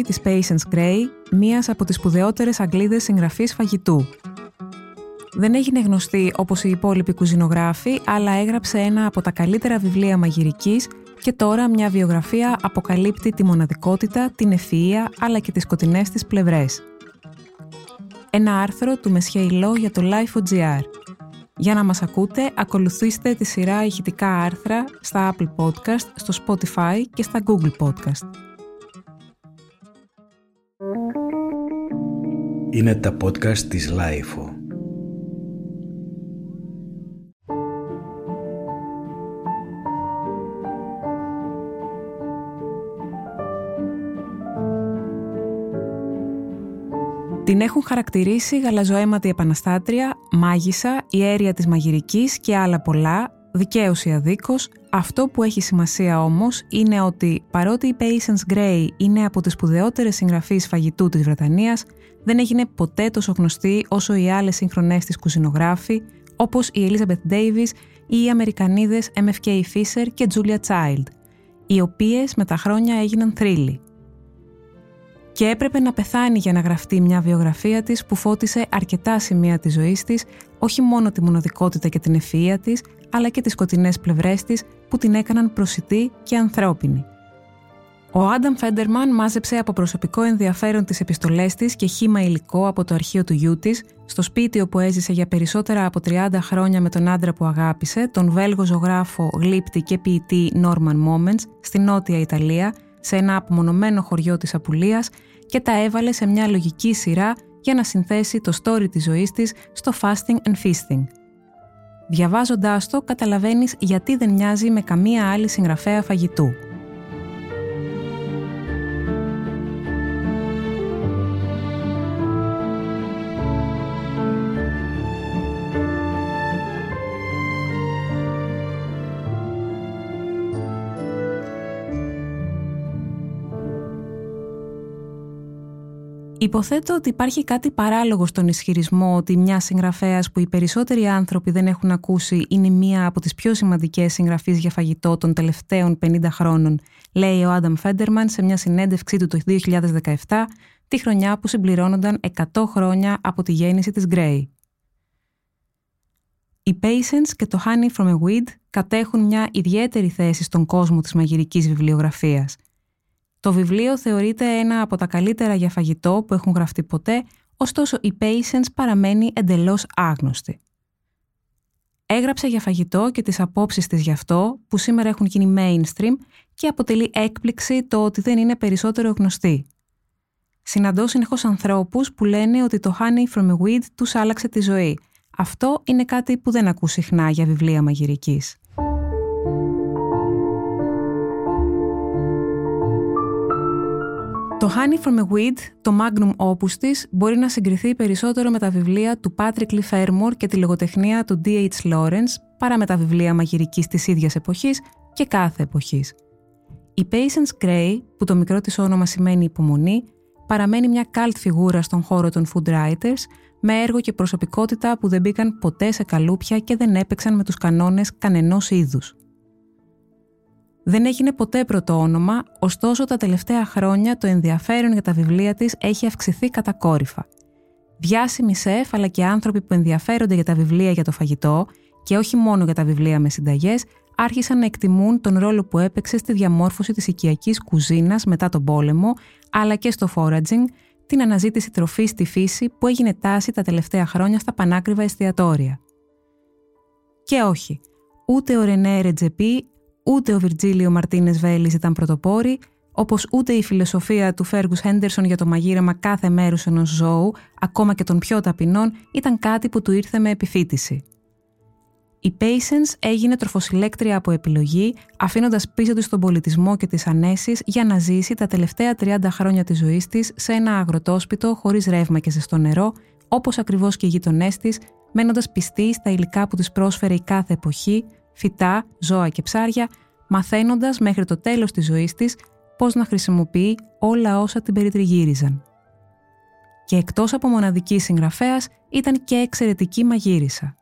ζωή της Patience Gray, μίας από τις σπουδαιότερες Αγγλίδες συγγραφείς φαγητού. Δεν έγινε γνωστή όπως οι υπόλοιποι κουζινογράφοι, αλλά έγραψε ένα από τα καλύτερα βιβλία μαγειρικής και τώρα μια βιογραφία αποκαλύπτει τη μοναδικότητα, την ευφυΐα αλλά και τις σκοτεινές της πλευρές. Ένα άρθρο του Μεσχεϊλό για το Life.gr. Για να μας ακούτε, ακολουθήστε τη σειρά ηχητικά άρθρα στα Apple Podcast, στο Spotify και στα Google Podcast. Είναι τα podcast της Lifeo. Την έχουν χαρακτηρίσει γαλαζοαίματη επαναστάτρια, μάγισσα, ιέρια της μαγειρικής και άλλα πολλά, δικαίως ή αδίκως. Αυτό που έχει σημασία όμως είναι ότι παρότι η Patience Gray είναι από τις σπουδαιότερες συγγραφείς φαγητού της Βρετανίας, δεν έγινε ποτέ τόσο γνωστή όσο οι άλλες συγχρονές της κουζινογράφοι, όπως η Elizabeth Davis ή οι Αμερικανίδες MFK Fisher και Julia Child, οι οποίες με τα χρόνια έγιναν θρύλοι και έπρεπε να πεθάνει για να γραφτεί μια βιογραφία της που φώτισε αρκετά σημεία της ζωής της, όχι μόνο τη μοναδικότητα και την ευφυΐα της, αλλά και τις σκοτεινές πλευρές της που την έκαναν προσιτή και ανθρώπινη. Ο Άνταμ Φέντερμαν μάζεψε από προσωπικό ενδιαφέρον τις επιστολές της και χήμα υλικό από το αρχείο του γιού της, στο σπίτι όπου έζησε για περισσότερα από 30 χρόνια με τον άντρα που αγάπησε, τον Βέλγο ζωγράφο, γλύπτη και ποιητή Norman Moments, στη Νότια Ιταλία, σε ένα απομονωμένο χωριό της Απουλίας και τα έβαλε σε μια λογική σειρά για να συνθέσει το story της ζωής της στο fasting and feasting. Διαβάζοντάς το καταλαβαίνεις γιατί δεν μοιάζει με καμία άλλη συγγραφέα φαγητού. Υποθέτω ότι υπάρχει κάτι παράλογο στον ισχυρισμό ότι μια συγγραφέας που οι περισσότεροι άνθρωποι δεν έχουν ακούσει είναι μία από τις πιο σημαντικές συγγραφείς για φαγητό των τελευταίων 50 χρόνων, λέει ο Άνταμ Φέντερμαν σε μια συνέντευξή του το 2017, τη χρονιά που συμπληρώνονταν 100 χρόνια από τη γέννηση της Γκρέι. Οι Patience και το Honey from a Weed κατέχουν μια ιδιαίτερη θέση στον κόσμο της μαγειρικής βιβλιογραφίας – το βιβλίο θεωρείται ένα από τα καλύτερα για φαγητό που έχουν γραφτεί ποτέ, ωστόσο η Patience παραμένει εντελώς άγνωστη. Έγραψε για φαγητό και τις απόψεις της γι' αυτό, που σήμερα έχουν γίνει mainstream και αποτελεί έκπληξη το ότι δεν είναι περισσότερο γνωστή. Συναντώ συνεχώς ανθρώπους που λένε ότι το Honey from a Weed τους άλλαξε τη ζωή. Αυτό είναι κάτι που δεν ακούς συχνά για βιβλία μαγειρικής. Το Honey from a Weed, το magnum opus της, μπορεί να συγκριθεί περισσότερο με τα βιβλία του Patrick Lee Fermor και τη λογοτεχνία του D.H. Lawrence παρά με τα βιβλία μαγειρικής της ίδιας εποχής και κάθε εποχής. Η Patience Gray, που το μικρό της όνομα σημαίνει υπομονή, παραμένει μια cult φιγούρα στον χώρο των food writers, με έργο και προσωπικότητα που δεν μπήκαν ποτέ σε καλούπια και δεν έπαιξαν με τους κανόνες κανενός είδους. Δεν έγινε ποτέ πρώτο όνομα, ωστόσο τα τελευταία χρόνια το ενδιαφέρον για τα βιβλία της έχει αυξηθεί κατακόρυφα. Διάσημοι σεφ αλλά και άνθρωποι που ενδιαφέρονται για τα βιβλία για το φαγητό και όχι μόνο για τα βιβλία με συνταγές, άρχισαν να εκτιμούν τον ρόλο που έπαιξε στη διαμόρφωση της οικιακής κουζίνας μετά τον πόλεμο, αλλά και στο foraging, την αναζήτηση τροφής στη φύση που έγινε τάση τα τελευταία χρόνια στα πανάκριβα εστιατόρια. Και όχι, ούτε ο Ρενέ Ρετζεπί Ούτε ο Βιρτζίλιο Μαρτίνες Βέλης ήταν πρωτοπόροι, όπως ούτε η φιλοσοφία του Φέργου Χέντερσον για το μαγείρεμα κάθε μέρους ενός ζώου, ακόμα και των πιο ταπεινών, ήταν κάτι που του ήρθε με επιφύτηση. Η Patience έγινε τροφοσυλλέκτρια από επιλογή, αφήνοντας πίσω της τον πολιτισμό και τις ανέσεις για να ζήσει τα τελευταία 30 χρόνια της ζωής της σε ένα αγροτόσπιτο χωρίς ρεύμα και ζεστό νερό, όπως ακριβώς και οι γείτονέ της, μένοντας πιστοί στα υλικά που της πρόσφερε η κάθε εποχή, φυτά, ζώα και ψάρια, μαθαίνοντας μέχρι το τέλος της ζωής της πώς να χρησιμοποιεί όλα όσα την περιτριγύριζαν. Και εκτός από μοναδική συγγραφέας ήταν και εξαιρετική μαγείρισα.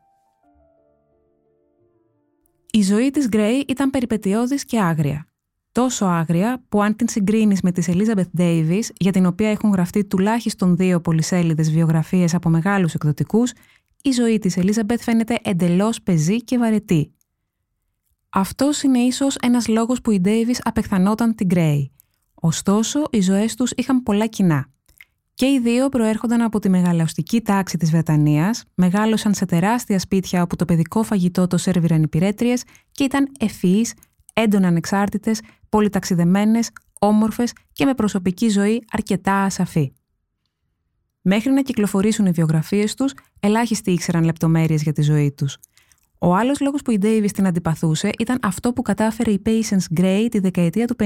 Η ζωή της Γκρέι ήταν περιπετειώδης και άγρια. Το τόσο άγρια που αν την συγκρίνεις με της Elizabeth Davis, για την οποία έχουν γραφτεί τουλάχιστον δύο πολυσέλιδες βιογραφίες από μεγάλους εκδοτικούς, η ζωή της Elizabeth φαίνεται εντελώς πεζή και βαρετή. Αυτός είναι ίσως ένας λόγος που η Davis απεχθανόταν την Gray. Ωστόσο, οι ζωές τους είχαν πολλά κοινά. Και οι δύο προέρχονταν από τη μεγαλαωστική τάξη της Βρετανίας, μεγάλωσαν σε τεράστια σπίτια όπου το παιδικό φαγητό το σερβιραν οι πυρέτριες και ήταν ευφυείς, έντονα ανεξάρτητες, πολυταξιδεμένες, όμορφες και με προσωπική ζωή αρκετά ασαφή. Μέχρι να κυκλοφορήσουν οι βιογραφίες τους, ελάχιστοι ήξεραν λεπτομέρειες για τη ζωή τους. Ο άλλος λόγος που η Davis την αντιπαθούσε ήταν αυτό που κατάφερε η Patience Gray τη δεκαετία του 50,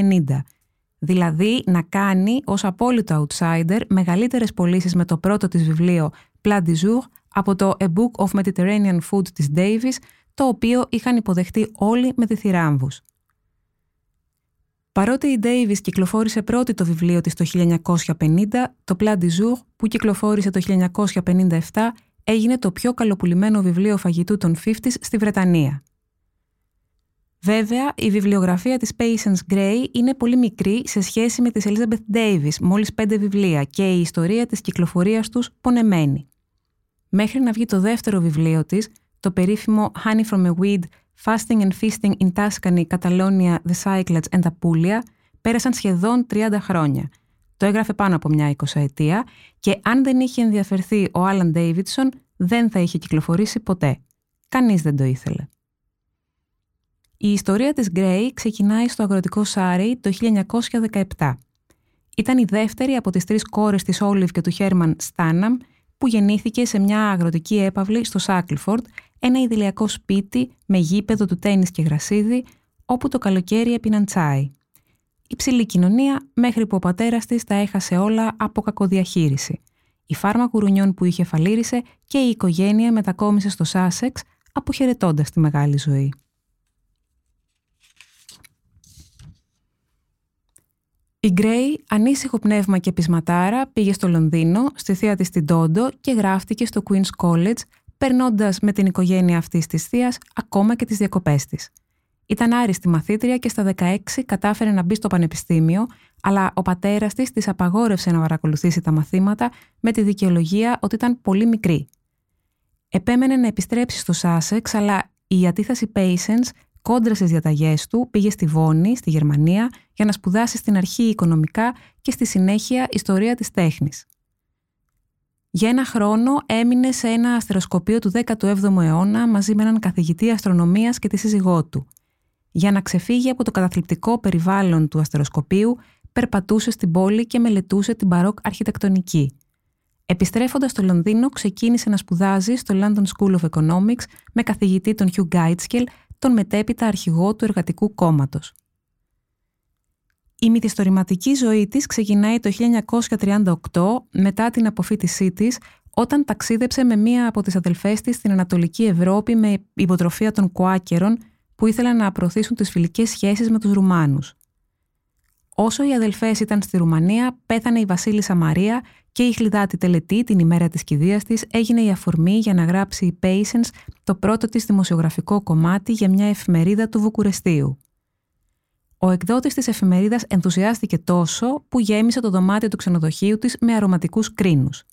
δηλαδή να κάνει ως απόλυτο outsider μεγαλύτερες πωλήσεις με το πρώτο της βιβλίο Plat du Jour από το A Book of Mediterranean Food της Davis, το οποίο είχαν υποδεχτεί όλοι με τη θηράμβους. Παρότι η Davis κυκλοφόρησε πρώτη το βιβλίο της το 1950, το Plat du Jour που κυκλοφόρησε το 1957 έγινε το πιο καλοπουλημένο βιβλίο φαγητού των 50s στη Βρετανία. Βέβαια, η βιβλιογραφία της Patience Gray είναι πολύ μικρή σε σχέση με της Elizabeth Davis, μόλις πέντε βιβλία, και η ιστορία της κυκλοφορίας τους πονεμένη. Μέχρι να βγει το δεύτερο βιβλίο της, το περίφημο Honey from a Weed, Fasting and Feasting in Tuscany, Catalonia, The Cyclades and Apulia, πέρασαν σχεδόν 30 χρόνια. Το έγραφε πάνω από μια εικοσαετία και αν δεν είχε ενδιαφερθεί ο Άλαν Ντέιβιτσον, δεν θα είχε κυκλοφορήσει ποτέ. Κανείς δεν το ήθελε. Η ιστορία της Γκρέι ξεκινάει στο αγροτικό Σάρι το 1917. Ήταν η δεύτερη από τις τρεις κόρες της Όλιβ και του Χέρμαν Στάναμ που γεννήθηκε σε μια αγροτική έπαυλη στο Σάκλφορντ, ένα ιδηλιακό σπίτι με γήπεδο του τέννις και γρασίδι, όπου το καλοκαίρι έπιναν τσάι. Υψηλή κοινωνία μέχρι που ο πατέρας της τα έχασε όλα από κακοδιαχείριση. Η φάρμα κουρουνιών που είχε φαλήρισε και η οικογένεια μετακόμισε στο Σάσεξ, αποχαιρετώντας τη μεγάλη ζωή. Η Γκρέι, ανήσυχο πνεύμα και πεισματάρα, πήγε στο Λονδίνο, στη θεία της στην Τόντο και γράφτηκε στο Queen's College, περνώντας με την οικογένεια αυτής της θείας ακόμα και τις διακοπές της. Ήταν άριστη μαθήτρια και στα 16 κατάφερε να μπει στο πανεπιστήμιο, αλλά ο πατέρας της της απαγόρευσε να παρακολουθήσει τα μαθήματα με τη δικαιολογία ότι ήταν πολύ μικρή. Επέμενε να επιστρέψει στο Σάσεξ, αλλά η αντίθεση Patience κόντρα στις διαταγές του, πήγε στη Βόνη, στη Γερμανία, για να σπουδάσει στην αρχή οικονομικά και στη συνέχεια ιστορία της τέχνης. Για ένα χρόνο έμεινε σε ένα αστεροσκοπείο του 17ου αιώνα μαζί με έναν καθηγητή αστρονομίας και τη σύζυγό του. Για να ξεφύγει από το καταθλιπτικό περιβάλλον του αστεροσκοπείου, περπατούσε στην πόλη και μελετούσε την παρόκ αρχιτεκτονική. Επιστρέφοντας στο Λονδίνο, ξεκίνησε να σπουδάζει στο London School of Economics με καθηγητή τον Hugh Gaitskell τον μετέπειτα αρχηγό του Εργατικού Κόμματος. Η μυθιστορηματική ζωή της ξεκινάει το 1938 μετά την αποφύτισή της όταν ταξίδεψε με μία από τις αδελφές της στην Ανατολική Ευρώπη με υποτροφία των Κουάκερων που ήθελαν να προωθήσουν τις φιλικές σχέσεις με τους Ρουμάνους. Όσο οι αδελφές ήταν στη Ρουμανία, πέθανε η Βασίλισσα Μαρία και η χλιδάτη τελετή την ημέρα της κηδείας της έγινε η αφορμή για να γράψει η Patience το πρώτο της δημοσιογραφικό κομμάτι για μια εφημερίδα του Βουκουρεστίου. Ο εκδότης της εφημερίδας ενθουσιάστηκε τόσο που γέμισε το δωμάτιο του ξενοδοχείου της με αρωματικούς κρίνους.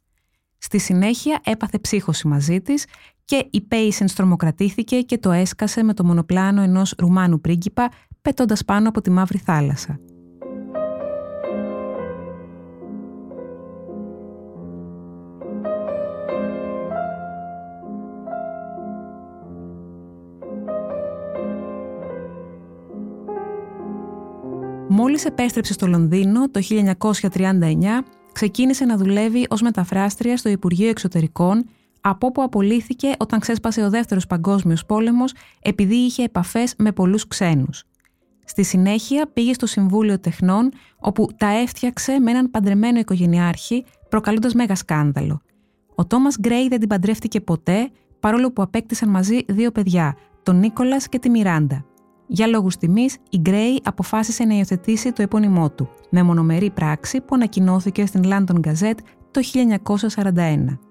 Στη συνέχεια έπαθε ψύχωση μαζί της και η Patience τρομοκρατήθηκε και το έσκασε με το μονοπλάνο ενός Ρουμάνου πρίγκιπα πετώντας πάνω από τη Μαύρη Θάλασσα. Μόλις επέστρεψε στο Λονδίνο το 1939, ξεκίνησε να δουλεύει ως μεταφράστρια στο Υπουργείο Εξωτερικών, από όπου απολύθηκε όταν ξέσπασε ο Δεύτερος Παγκόσμιος Πόλεμος επειδή είχε επαφές με πολλούς ξένους. Στη συνέχεια πήγε στο Συμβούλιο Τεχνών, όπου τα έφτιαξε με έναν παντρεμένο οικογενειάρχη, προκαλώντας μέγα σκάνδαλο. Ο Τόμας Γκρέι δεν την παντρεύτηκε ποτέ, παρόλο που απέκτησαν μαζί δύο παιδιά, τον Νίκολας και τη Μιράντα. Για λόγους τιμής, η Γκρέι αποφάσισε να υιοθετήσει το επώνυμό του, με μονομερή πράξη που ανακοινώθηκε στην London Gazette το 1941.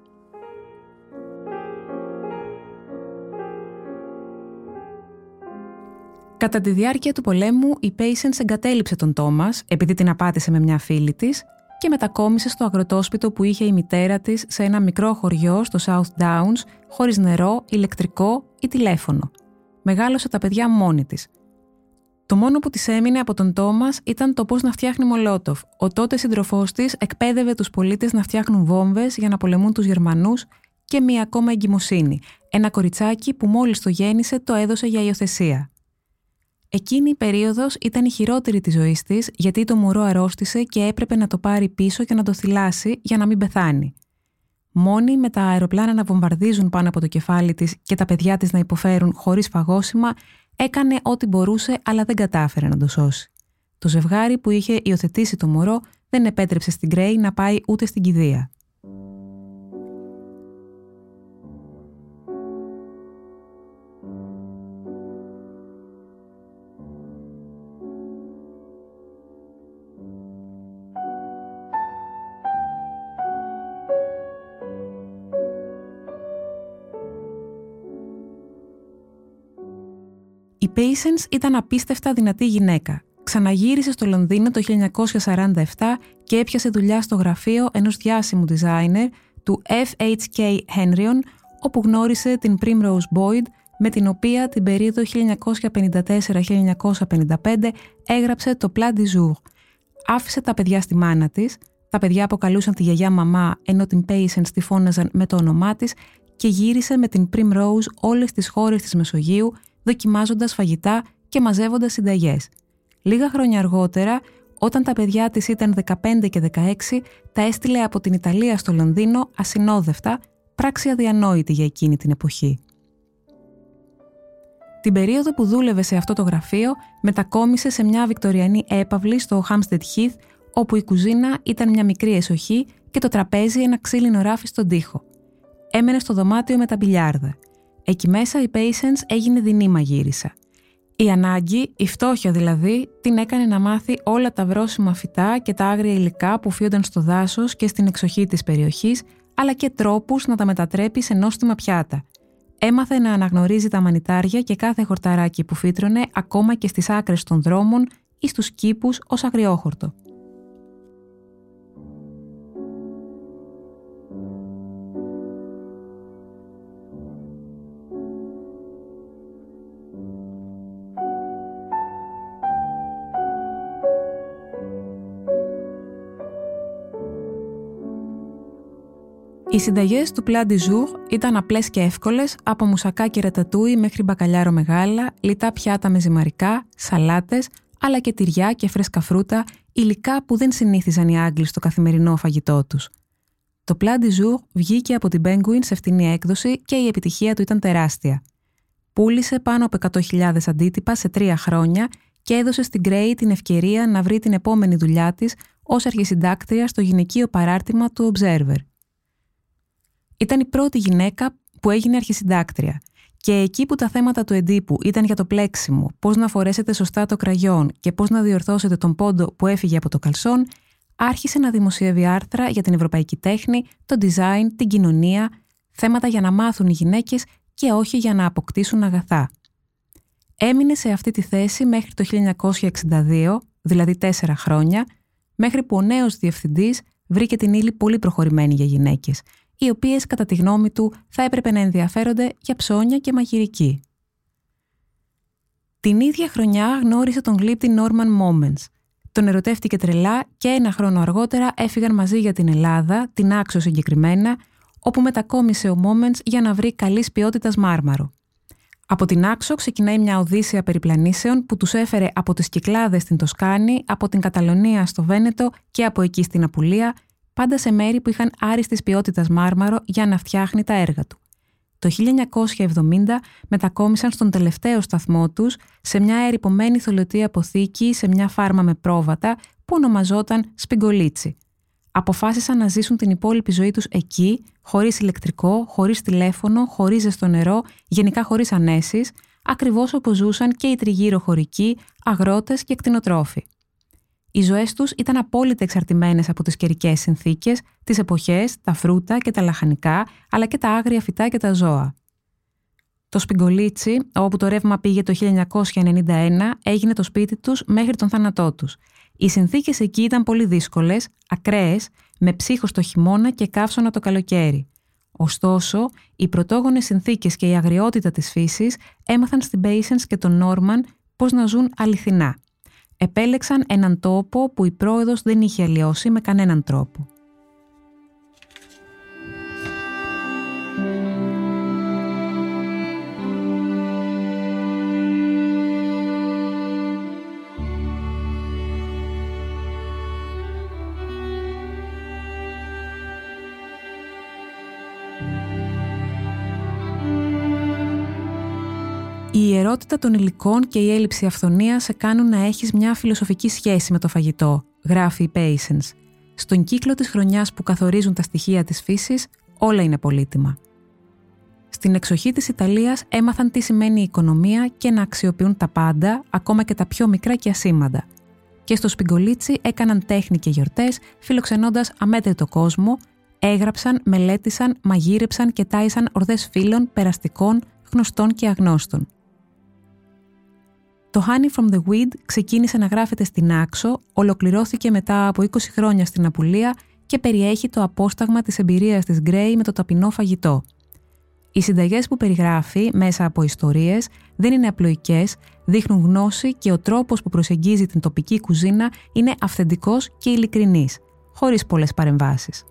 Κατά τη διάρκεια του πολέμου, η Patience εγκατέλειψε τον Τόμας επειδή την απάτησε με μια φίλη της και μετακόμισε στο αγροτόσπιτο που είχε η μητέρα της σε ένα μικρό χωριό στο South Downs, χωρίς νερό, ηλεκτρικό ή τηλέφωνο. Μεγάλωσε τα παιδιά μόνη της. Το μόνο που της έμεινε από τον Τόμας ήταν το πώς να φτιάχνει μολότοφ. Ο τότε σύντροφός της εκπαίδευε τους πολίτες να φτιάχνουν βόμβες για να πολεμούν τους Γερμανούς και μία ακόμα εγκυμοσύνη. Ένα κοριτσάκι που μόλις το γέννησε το έδωσε για υιοθεσία. Εκείνη η περίοδος ήταν η χειρότερη της ζωής της, γιατί το μωρό αρρώστησε και έπρεπε να το πάρει πίσω και να το θυλάσει για να μην πεθάνει. Μόνη με τα αεροπλάνα να βομβαρδίζουν πάνω από το κεφάλι της και τα παιδιά της να υποφέρουν χωρίς φαγόσιμα, έκανε ό,τι μπορούσε, αλλά δεν κατάφερε να το σώσει. Το ζευγάρι που είχε υιοθετήσει το μωρό δεν επέτρεψε στην Γκρέι να πάει ούτε στην κηδεία. Η Patience ήταν απίστευτα δυνατή γυναίκα. Ξαναγύρισε στο Λονδίνο το 1947 και έπιασε δουλειά στο γραφείο ενός διάσημου designer του FHK Henryon, όπου γνώρισε την Primrose Boyd, με την οποία την περίοδο 1954-1955 έγραψε το Plat du Jour. Άφησε τα παιδιά στη μάνα της, τα παιδιά αποκαλούσαν τη γιαγιά μαμά ενώ την Patience τη φώναζαν με το όνομά της και γύρισε με την Primrose όλες τις χώρες της Μεσογείου δοκιμάζοντας φαγητά και μαζεύοντας συνταγές. Λίγα χρόνια αργότερα, όταν τα παιδιά της ήταν 15 και 16, τα έστειλε από την Ιταλία στο Λονδίνο ασυνόδευτα, πράξη αδιανόητη για εκείνη την εποχή. Την περίοδο που δούλευε σε αυτό το γραφείο, μετακόμισε σε μια βικτοριανή έπαυλη στο Hampstead Heath, όπου η κουζίνα ήταν μια μικρή εσοχή και το τραπέζι ένα ξύλινο ράφι στον τοίχο. Έμενε στο δωμάτιο με τα μπιλιάρδα. Εκεί μέσα η Patience έγινε δεινή μαγείρισα. Η ανάγκη, η φτώχεια δηλαδή, την έκανε να μάθει όλα τα βρόσιμα φυτά και τα άγρια υλικά που φύονταν στο δάσος και στην εξοχή της περιοχής, αλλά και τρόπους να τα μετατρέπει σε νόστιμα πιάτα. Έμαθε να αναγνωρίζει τα μανιτάρια και κάθε χορταράκι που φύτρωνε ακόμα και στις άκρες των δρόμων ή στους κήπους ως αγριόχορτο. Οι συνταγές του Plat du ήταν απλές και εύκολες, από μουσακά και ρετατούι μέχρι μπακαλιάρο μεγάλα, λιτά πιάτα με ζυμαρικά, σαλάτες, αλλά και τυριά και φρέσκα φρούτα, υλικά που δεν συνήθιζαν οι Άγγλοι στο καθημερινό φαγητό τους. Το Plat du βγήκε από την Penguin σε φτηνή έκδοση και η επιτυχία του ήταν τεράστια. Πούλησε πάνω από 100.000 αντίτυπα σε τρία χρόνια και έδωσε στην Gray την ευκαιρία να βρει την επόμενη δουλειά της ως αρχισυντάκτρια στο γυναικείο παράρτημα του Observer. Ήταν η πρώτη γυναίκα που έγινε αρχισυντάκτρια. Και εκεί που τα θέματα του εντύπου ήταν για το πλέξιμο, πώς να φορέσετε σωστά το κραγιόν και πώς να διορθώσετε τον πόντο που έφυγε από το καλσόν, άρχισε να δημοσιεύει άρθρα για την ευρωπαϊκή τέχνη, το design, την κοινωνία, θέματα για να μάθουν οι γυναίκες και όχι για να αποκτήσουν αγαθά. Έμεινε σε αυτή τη θέση μέχρι το 1962, δηλαδή τέσσερα χρόνια, μέχρι που ο νέος διευθυντής βρήκε την ύλη πολύ προχωρημένη για γυναίκες οι οποίες κατά τη γνώμη του θα έπρεπε να ενδιαφέρονται για ψώνια και μαγειρική. Την ίδια χρονιά γνώρισε τον γλύπτη Norman Moments. Τον ερωτεύτηκε τρελά και ένα χρόνο αργότερα έφυγαν μαζί για την Ελλάδα, την Άξο συγκεκριμένα, όπου μετακόμισε ο Moments για να βρει καλής ποιότητας μάρμαρο. Από την Άξο ξεκινάει μια οδύσσια περιπλανήσεων που τους έφερε από τις Κυκλάδες στην Τοσκάνη, από την Καταλωνία στο Βένετο και από εκεί στην Απουλία, πάντα σε μέρη που είχαν άριστης ποιότητας μάρμαρο για να φτιάχνει τα έργα του. Το 1970 μετακόμισαν στον τελευταίο σταθμό τους σε μια ερυπωμένη θολωτή αποθήκη σε μια φάρμα με πρόβατα που ονομαζόταν Σπιγκολίτσι. Αποφάσισαν να ζήσουν την υπόλοιπη ζωή τους εκεί, χωρίς ηλεκτρικό, χωρίς τηλέφωνο, χωρίς ζεστό νερό, γενικά χωρίς ανέσεις, ακριβώς όπως ζούσαν και οι τριγύρω χωρικοί, αγρότες και κτηνοτρόφοι. Οι ζωές τους ήταν απόλυτα εξαρτημένες από τις καιρικές συνθήκες, τις εποχές, τα φρούτα και τα λαχανικά, αλλά και τα άγρια φυτά και τα ζώα. Το Σπιγκολίτσι, όπου το ρεύμα πήγε το 1991, έγινε το σπίτι τους μέχρι τον θάνατό τους. Οι συνθήκες εκεί ήταν πολύ δύσκολες, ακραίες, με ψύχος το χειμώνα και καύσωνα το καλοκαίρι. Ωστόσο, οι πρωτόγονες συνθήκες και η αγριότητα της φύσης έμαθαν στην Patience και τον Νόρμαν πώς να ζουν αληθινά. Επέλεξαν έναν τόπο που η πρόεδρος δεν είχε αλλοιώσει με κανέναν τρόπο. Ιερότητα των υλικών και η έλλειψη αυθονίας σε κάνουν να έχεις μια φιλοσοφική σχέση με το φαγητό, γράφει η Patience. Στον κύκλο της χρονιάς που καθορίζουν τα στοιχεία της φύσης, όλα είναι πολύτιμα. Στην εξοχή της Ιταλίας έμαθαν τι σημαίνει η οικονομία και να αξιοποιούν τα πάντα, ακόμα και τα πιο μικρά και ασήμαντα. Και στο Σπιγκολίτσι έκαναν τέχνη και γιορτές, φιλοξενώντας αμέτρητο κόσμο, έγραψαν, μελέτησαν, μαγείρεψαν και τάισαν ορδές φίλων, περαστικών, γνωστών και αγνώστων. Το Honey from the Weed ξεκίνησε να γράφεται στην Άξο, ολοκληρώθηκε μετά από 20 χρόνια στην Απουλία και περιέχει το απόσταγμα της εμπειρίας της Γκρέι με το ταπεινό φαγητό. Οι συνταγές που περιγράφει μέσα από ιστορίες δεν είναι απλοϊκές, δείχνουν γνώση και ο τρόπος που προσεγγίζει την τοπική κουζίνα είναι αυθεντικός και ειλικρινής, χωρίς πολλές παρεμβάσεις.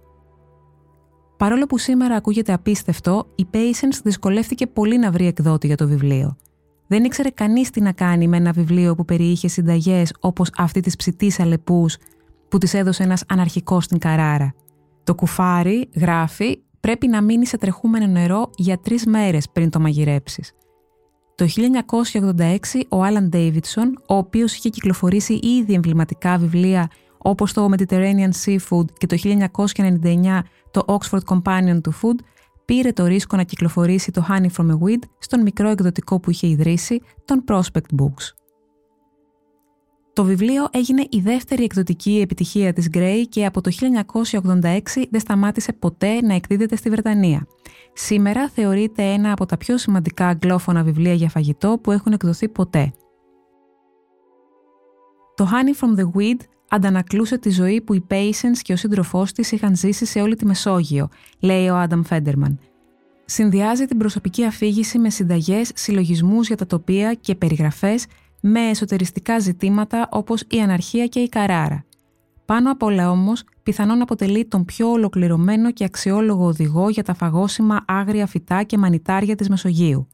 Παρόλο που σήμερα ακούγεται απίστευτο, η Patience δυσκολεύτηκε πολύ να βρει εκδότη για το βιβλίο – δεν ήξερε κανείς τι να κάνει με ένα βιβλίο που περιείχε συνταγές όπως αυτή της ψητής αλεπούς που της έδωσε ένας αναρχικός στην Καράρα. Το κουφάρι, γράφει, πρέπει να μείνει σε τρεχούμενο νερό για τρεις μέρες πριν το μαγειρέψεις. Το 1986 ο Άλαν Ντέιβιτσον, ο οποίος είχε κυκλοφορήσει ήδη εμβληματικά βιβλία όπως το Mediterranean Seafood και το 1999 το Oxford Companion to Food, πήρε το ρίσκο να κυκλοφορήσει το Honey from a Weed στον μικρό εκδοτικό που είχε ιδρύσει, τον Prospect Books. Το βιβλίο έγινε η δεύτερη εκδοτική επιτυχία της Gray και από το 1986 δεν σταμάτησε ποτέ να εκδίδεται στη Βρετανία. Σήμερα θεωρείται ένα από τα πιο σημαντικά αγγλόφωνα βιβλία για φαγητό που έχουν εκδοθεί ποτέ. Το Honey from the Weed αντανακλούσε τη ζωή που η Patience και ο σύντροφός της είχαν ζήσει σε όλη τη Μεσόγειο, λέει ο Άνταμ Φέντερμαν. Συνδυάζει την προσωπική αφήγηση με συνταγές, συλλογισμούς για τα τοπία και περιγραφές με εσωτεριστικά ζητήματα όπως η αναρχία και η καράρα. Πάνω απ' όλα όμως, πιθανόν αποτελεί τον πιο ολοκληρωμένο και αξιόλογο οδηγό για τα φαγόσιμα άγρια φυτά και μανιτάρια της Μεσογείου.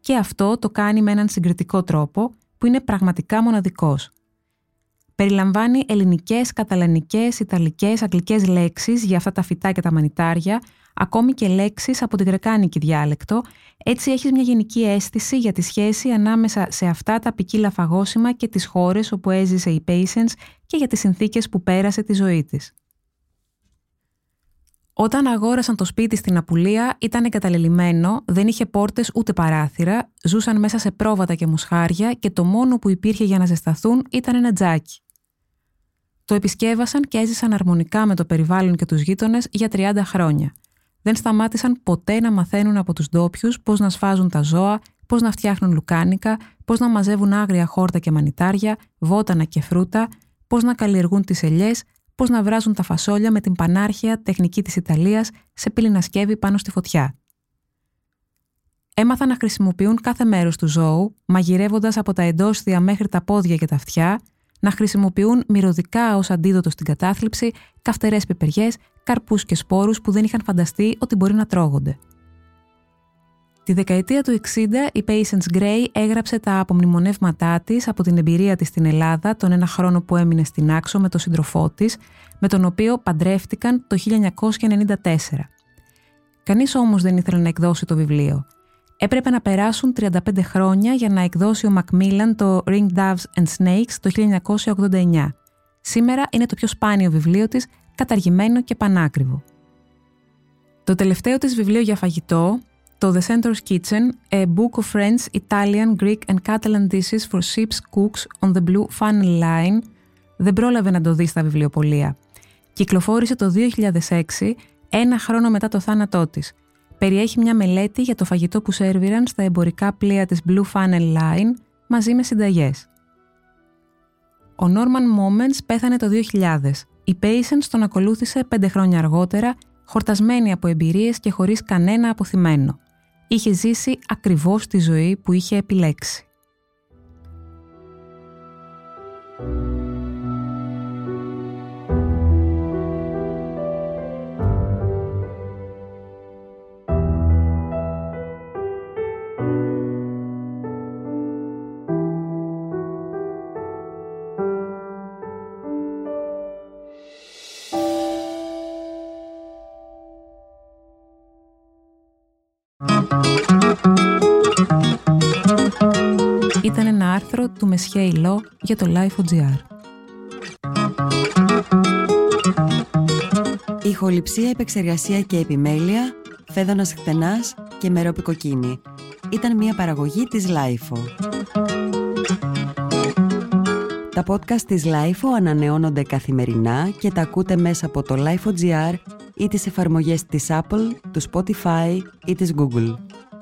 Και αυτό το κάνει με έναν συγκριτικό τρόπο που είναι πραγματικά μοναδικός. Περιλαμβάνει ελληνικές, καταλανικές, ιταλικές, αγγλικές λέξεις για αυτά τα φυτά και τα μανιτάρια, ακόμη και λέξεις από την γρεκάνικη διάλεκτο. Έτσι έχεις μια γενική αίσθηση για τη σχέση ανάμεσα σε αυτά τα ποικίλα φαγόσιμα και τις χώρες όπου έζησε η Patience και για τις συνθήκες που πέρασε τη ζωή της. Όταν αγόρασαν το σπίτι στην Απουλία, ήταν εγκαταλελειμμένο, δεν είχε πόρτες ούτε παράθυρα, ζούσαν μέσα σε πρόβατα και μουσχάρια και το μόνο που υπήρχε για να ζεσταθούν ήταν ένα τζάκι. Το επισκέβασαν και έζησαν αρμονικά με το περιβάλλον και τους γείτονες για 30 χρόνια. Δεν σταμάτησαν ποτέ να μαθαίνουν από τους ντόπιους πώς να σφάζουν τα ζώα, πώς να φτιάχνουν λουκάνικα, πώς να μαζεύουν άγρια χόρτα και μανιτάρια, βότανα και φρούτα, πώς να καλλιεργούν τις ελιές, πώς να βράζουν τα φασόλια με την πανάρχια τεχνική της Ιταλίας σε πύληνα σκεύη πάνω στη φωτιά. Έμαθαν να χρησιμοποιούν κάθε μέρος του ζώου, μαγειρεύοντας από τα εντόστια μέχρι τα πόδια και τα αυτιά, να χρησιμοποιούν μυρωδικά ως αντίδοτο στην κατάθλιψη, καυτερές πιπεριές, καρπούς και σπόρους που δεν είχαν φανταστεί ότι μπορεί να τρώγονται. Τη δεκαετία του 60 η Patience Gray έγραψε τα απομνημονεύματά της από την εμπειρία της στην Ελλάδα τον ένα χρόνο που έμεινε στην Άξο με τον σύντροφό της, με τον οποίο παντρεύτηκαν το 1994. Κανείς όμως δεν ήθελε να εκδώσει το βιβλίο. Έπρεπε να περάσουν 35 χρόνια για να εκδώσει ο Macmillan το Ring Doves and Snakes το 1989. Σήμερα είναι το πιο σπάνιο βιβλίο της, καταργημένο και πανάκριβο. Το τελευταίο της βιβλίο για φαγητό, το The Center's Kitchen, A Book of French, Italian, Greek and Catalan Dishes for Ship's Cooks on the Blue Funnel Line, δεν πρόλαβε να το δει στα βιβλιοπολία. Κυκλοφόρησε το 2006, ένα χρόνο μετά το θάνατό της – περιέχει μια μελέτη για το φαγητό που σέρβιραν στα εμπορικά πλοία της Blue Funnel Line μαζί με συνταγές. Ο Norman Moments πέθανε το 2000. Η Patience τον ακολούθησε πέντε χρόνια αργότερα, χορτασμένη από εμπειρίες και χωρίς κανένα αποθυμένο. Είχε ζήσει ακριβώς τη ζωή που είχε επιλέξει. Ένα άρθρο του Μεσχέ Ιλό για το Life.gr. Ηχοληψία, επεξεργασία και επιμέλεια, φέδωνας χτενάς και μερόπικοκίνη. Ήταν μια παραγωγή της LIFO. Τα podcast της LIFO ανανεώνονται καθημερινά και τα ακούτε μέσα από το Life.gr ή τις εφαρμογές της Apple, του Spotify ή της Google.